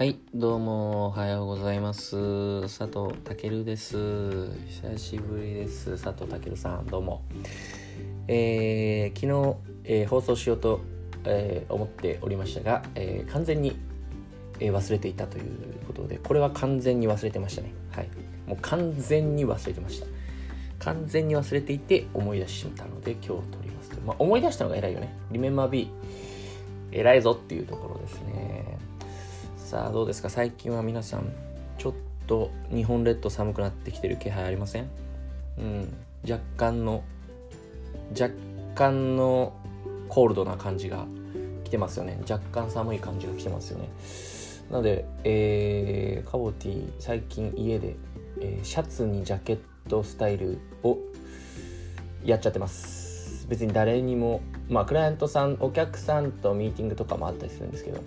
はい、どうもおはようございます。佐藤健です。久しぶりです。佐藤健さん、どうも。えー昨日、えー放送しようと、えー思っておりましたが、え完全に、え忘れていたということで、これは完全に忘れてましたね。はい。もう完全に忘れてました。完全に忘れていて思い出したので今日撮りますと。まあ、思い出したのが偉いよね。リメンバー B。偉いぞっていうところですね。さあどうですか？最近は皆さんちょっと日本列島寒くなってきてる気配ありません？うん若干の若干のコールドな感じが来てますよね。若干寒い感じが来てますよね。なので、えー、カボティ最近家で、えーシャツにジャケットスタイルをやっちゃってます。別に誰にもまあクライアントさんお客さんとミーティングとかもあったりするんですけど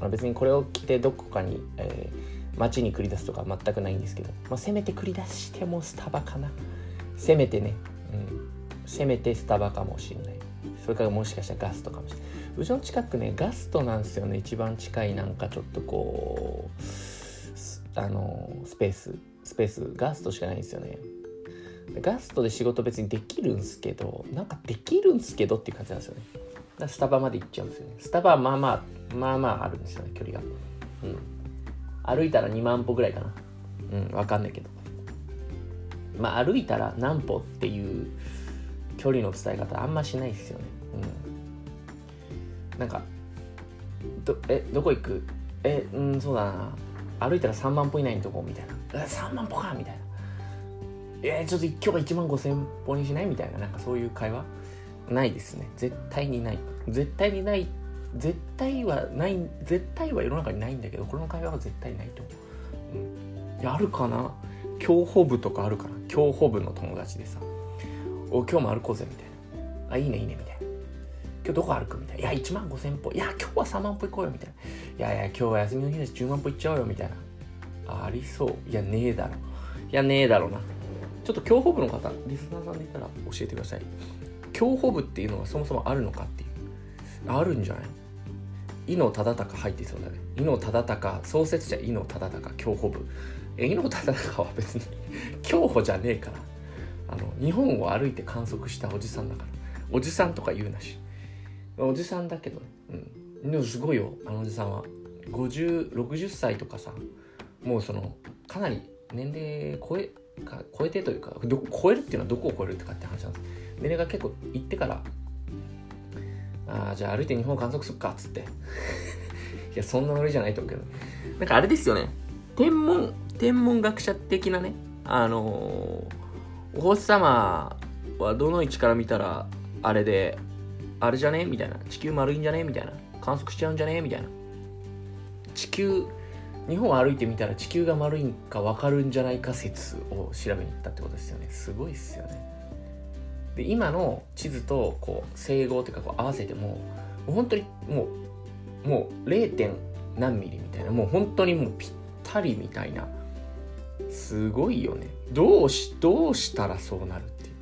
あの別にこれを着てどこかに、えー街に繰り出すとか全くないんですけど、まあ、せめて繰り出してもスタバかな。せめてね、うん、せめてスタバかもしれない。それからもしかしたらガストかもしれない。うちの近くねガストなんですよね。一番近いなんかちょっとこうあのスペース。スペース。ガストしかないんですよね。ガストで仕事別にできるんすけどなんかできるんすけどっていう感じなんですよね。だスタバまで行っちゃうんですよね。スタバはまあまあまあまああるんですよね距離が。うん。歩いたら2万歩ぐらいかな。うんわかんないけど。まあ歩いたら何歩っていう距離の伝え方あんましないですよね。うん。なんかどえどこ行く？えうんそうだな。歩いたら3万歩以内のとこみたいな。3万歩かみたいな。えー、ちょっと今日は1万5千歩にしない？みたいななんかそういう会話？ないですね。絶対にない。絶対にない。絶対はない。絶対は世の中にないんだけどこの会話は絶対ないと。思う、ん、いやあるかな？競歩部とかあるかな？競歩部の友達でさ「お今日も歩こうぜ」みたいな「あいいねいいね」みたいな「今日どこ歩く?」みたいな「いや1万5千歩いや今日は3万歩行こうよ」みたいな「いやいや今日は休みの日だし10万歩行っちゃおうよ」みたいな。ありそう。いやねえだろ。いやねえだろな。ちょっと競歩部の方リスナーさんでいたら教えてください。競歩部っていうのがそもそもあるのかっていう。あるんじゃない伊能忠敬入ってそうだね伊能忠敬創設者伊能忠敬競歩部。え伊能忠敬は別に 競歩じゃねえから。あの日本を歩いて観測したおじさんだから。おじさんとか言うなし。おじさんだけどね。うん。でもすごいよ。あのおじさんは。5060歳とかさもうそのかなり年齢超えか超えてというかど超えるっていうのはどこを超えるってかって話なんです。年齢が結構いってからああじゃあ歩いて日本を観測するかっつって。いやそんなノリじゃないと思うけどなんかあれですよね。天文天文学者的なねあのーお星様はどの位置から見たらあれであれじゃね？みたいな。地球丸いんじゃね？みたいな。観測しちゃうんじゃね？みたいな。地球日本を歩いてみたら地球が丸いんか分かるんじゃないか説を調べに行ったってことですよね。すごいっすよね。で今の地図とこう整合というかこう合わせてももう本当にもうもう 0. 点何ミリみたいなもう本当にもうぴったりみたいな。すごいよね。どうしどうしたらそうなるっていう。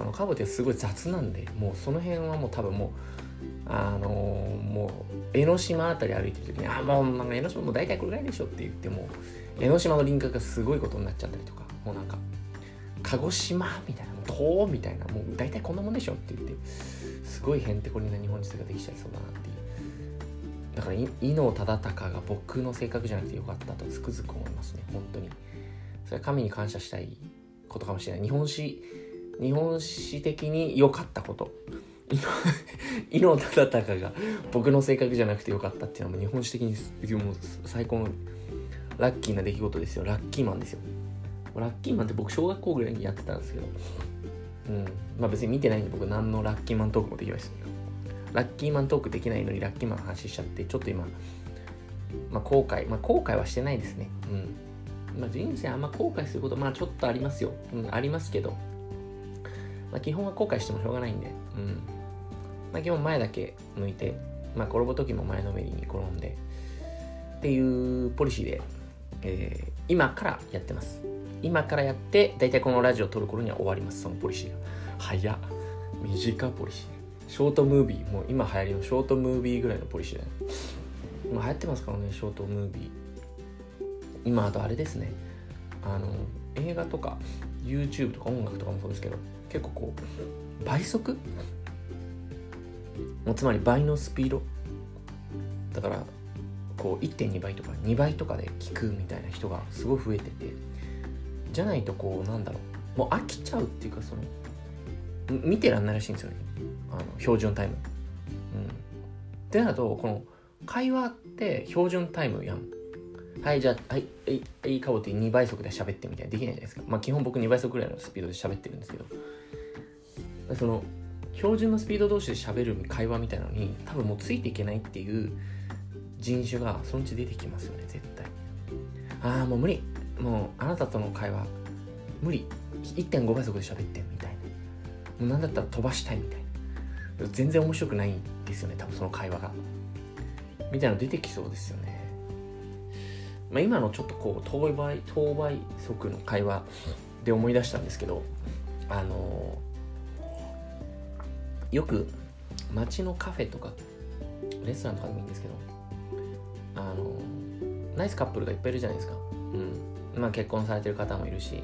あのカボテはすごい雑なんでもうその辺はもう多分もうあのもう江ノ島あたり歩いてる時に「あもうなんか江ノ島もう大体これぐらいでしょ」って言っても江ノ島の輪郭がすごいことになっちゃったりとかもうなんか鹿児島みたいな「遠みたいなもう大体こんなもんでしょって言ってすごいへんてこりな日本人ができちゃいそうだなっていう。だから伊能忠敬が僕の性格じゃなくてよかったとつくづく思いますね本当に。それは神に感謝したいことかもしれない。日本史日本史的に良かったこと。伊能忠敬が僕の性格じゃなくてよかったっていうのはもう日本史的にもう最高のラッキーな出来事ですよ。ラッキーマンですよ。ラッキーマンって僕小学校ぐらいにやってたんですけど。うん。まあ別に見てないんで僕何のラッキーマントークもできないですラッキーマントークできないのにラッキーマンの話しちゃってちょっと今まあ後悔。まあ後悔はしてないですね。うん。まあ人生あんま後悔することまあちょっとありますよ、うん、ありますけど。まあ基本は後悔してもしょうがないんで。うん。まあ基本前だけ向いてまあ転ぶ時も前のめりに転んでっていうポリシーで、えー今からやってます。今からやって大体このラジオを撮る頃には終わります。そのポリシーが。早っ。短ポリシー。ショートムービー。もう今流行りのショートムービーぐらいのポリシーだね。今流行ってますからねショートムービー。今あとあれですね。あの映画とか YouTube とか音楽とかもそうですけど結構こう倍速もうつまり倍のスピードだからこう1.2倍とか2倍とかで聞くみたいな人がすごい増えててじゃないとこうなんだろうもう飽きちゃうっていうかその見てらんないらしいんですよねあの標準タイム。うん、ってなるとこの会話って標準タイムやん。はい、じゃあ、はい、えい、えい、かぼって2倍速で喋ってみたいなできないじゃないですか。まあ基本僕2倍速ぐらいのスピードで喋ってるんですけど、その、標準のスピード同士で喋る会話みたいなのに多分もうついていけないっていう人種がそのうち出てきますよね、絶対。ああ、もう無理。もうあなたとの会話、無理。1.5倍速で喋ってみたいな。もうなんだったら飛ばしたいみたいな。全然面白くないんですよね、多分その会話が。みたいなの出てきそうですよね。まあ、今のちょっとこう当倍当倍速の会話で思い出したんですけどあのー、よく街のカフェとかレストランとかでもいいんですけどあのー、ナイスカップルがいっぱいいるじゃないですか。うん。まあ結婚されてる方もいるし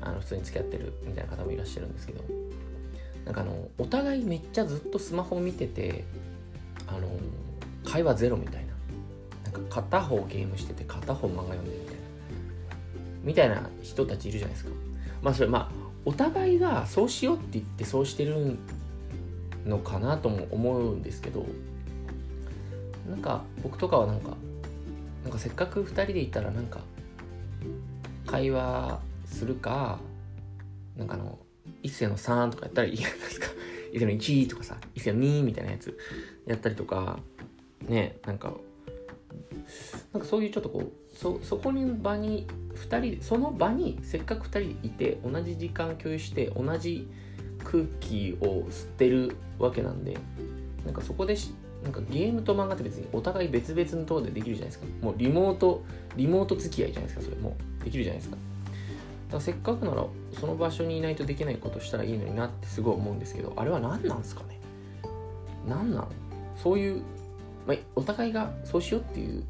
あの普通に付き合ってるみたいな方もいらっしゃるんですけどなんかあのお互いめっちゃずっとスマホを見ててあの会話ゼロみたいな。なんか片方ゲームしてて片方漫画読んでるみたいな。みたいな人たちいるじゃないですか。まあそれまあお互いがそうしようって言ってそうしてるのかなとも思うんですけどなんか僕とかはなんかなんかせっかく2人でいたらなんか会話するかなんかあの一世の3とかやったらいいじゃないですか。一世の1とかさ一世の2みたいなやつやったりとかねなんかなんかそういうちょっとこうそそこに場に2人その場にせっかく2人いて同じ時間共有して同じ空気を吸ってるわけなんでなんかそこでなんかゲームと漫画って別にお互い別々のところでできるじゃないですか。もうリモートリモート付き合いじゃないですかそれ。もうできるじゃないですか。だからせっかくならその場所にいないとできないことしたらいいのになってすごい思うんですけどあれは何なんですかね？何なのそういうまあ、お互いがそうしようっていう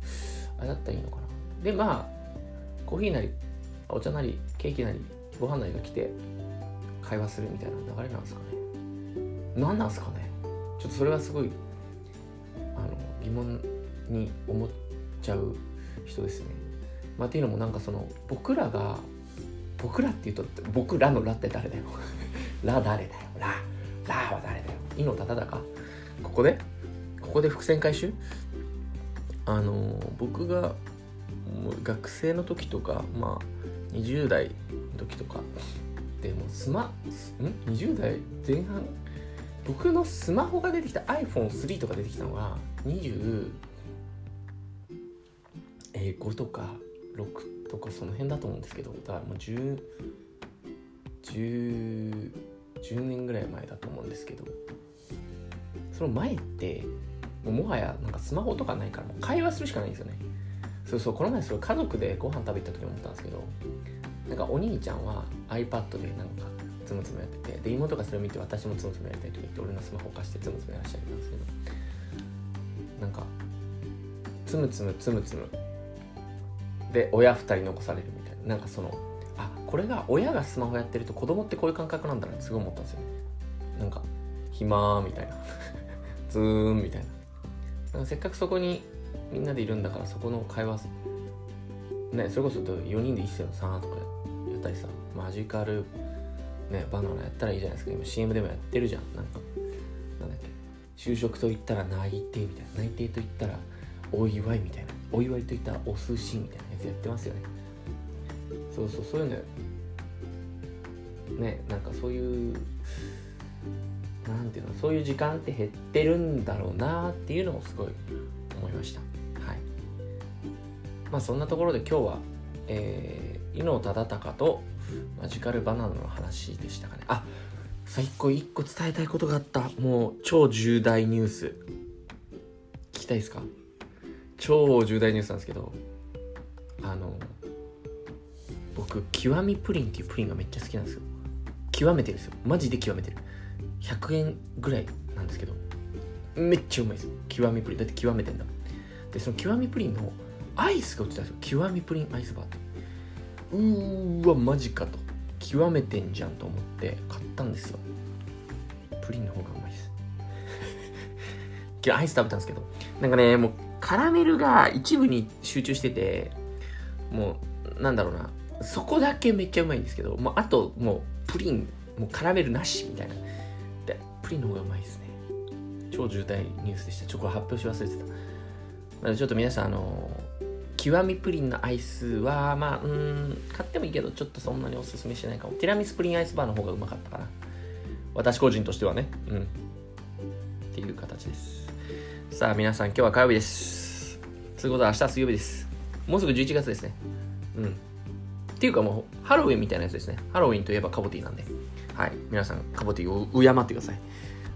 あれだったらいいのかな。でまあコーヒーなりお茶なりケーキなりご飯なりが来て会話するみたいな流れなんですかね。何なんですかね。ちょっとそれはすごいあの疑問に思っちゃう人ですね。まあっていうのもなんかその僕らが僕らっていうと僕らのラって誰だよ ラ誰だよララは誰だよ井の忠か。ここでここで伏線回収。あの僕が学生の時とかまあ20代の時とかでもスマん？20代前半？僕のスマホが出てきた iPhone3 とか出てきたのが25とか6とかその辺だと思うんですけどだからもう10 10 10年ぐらい前だと思うんですけどその前ってもはやなんかスマホとかないからもう会話するしかないんですよね。そうそうこの前それ家族でご飯食べた時思ったんですけどなんかお兄ちゃんは iPad でなんかつむつむやっててで妹がそれを見て私もつむつむやりたいと言って俺のスマホを貸してつむつむやらしちゃいますけどなんかつむつむつむつむ。で親2人残されるみたいな。なんかそのあこれが親がスマホやってると子供ってこういう感覚なんだなってすごい思ったんですよなんか暇みたいな。ズーンみたいな。なんかせっかくそこにみんなでいるんだからそこの会話ねそれこそ4人で一斉の3とかやって。たりさマジカルねバナナやったらいいじゃないですか。今 CM でもやってるじゃん。なんかなんだっけ。就職と言ったら内定みたいな。内定と言ったらお祝いみたいな。お祝いと言ったらお寿司みたいなやつやってますよね。そうそうそういうのねなんかそういうなんていうのそういう時間って減ってるんだろうなっていうのをすごい思いました。はい。まあそんなところで今日はえー、伊能忠敬とマジカルバナナの話でしたかね。あ最高一個伝えたいことがあった。もう超重大ニュース。聞きたいですか？超重大ニュースなんですけどあの僕極みプリンっていうプリンがめっちゃ好きなんですよ。極めてるんですよ。マジで極めてる。100円ぐらいなんですけどめっちゃうまいです。極みプリン。だって極めてんだ。でその極みプリンのアイスが売ってたんですよ。極みプリンアイスバーって。うーわマジかと。極めてんじゃんと思って買ったんですよ。プリンの方がうまいです。今日アイス食べたんですけど。なんかねもうカラメルが一部に集中しててもうなんだろうな。そこだけめっちゃうまいんですけどもうあともうプリンもうカラメルなしみたいな。でプリンの方がうまいですね。超渋滞ニュースでした。ちょっと発表し忘れてた。なのでちょっと皆さんあの極みプリンのアイスはまあうん買ってもいいけどちょっとそんなにおすすめしないかも。ティラミスプリンアイスバーの方がうまかったかな。私個人としてはね。うん。っていう形です。さあ皆さん今日は火曜日です。ということは明日水曜日です。もうすぐ11月ですね。うん。っていうかもうハロウィンみたいなやつですね。ハロウィンといえばカボティなんで。はい。皆さんカボティを敬ってください。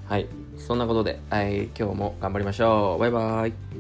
はい。そんなことで、はい、今日も頑張りましょう。バイバイ。